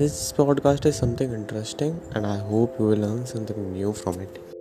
this podcast is something interesting and I hope you will learn something new from it.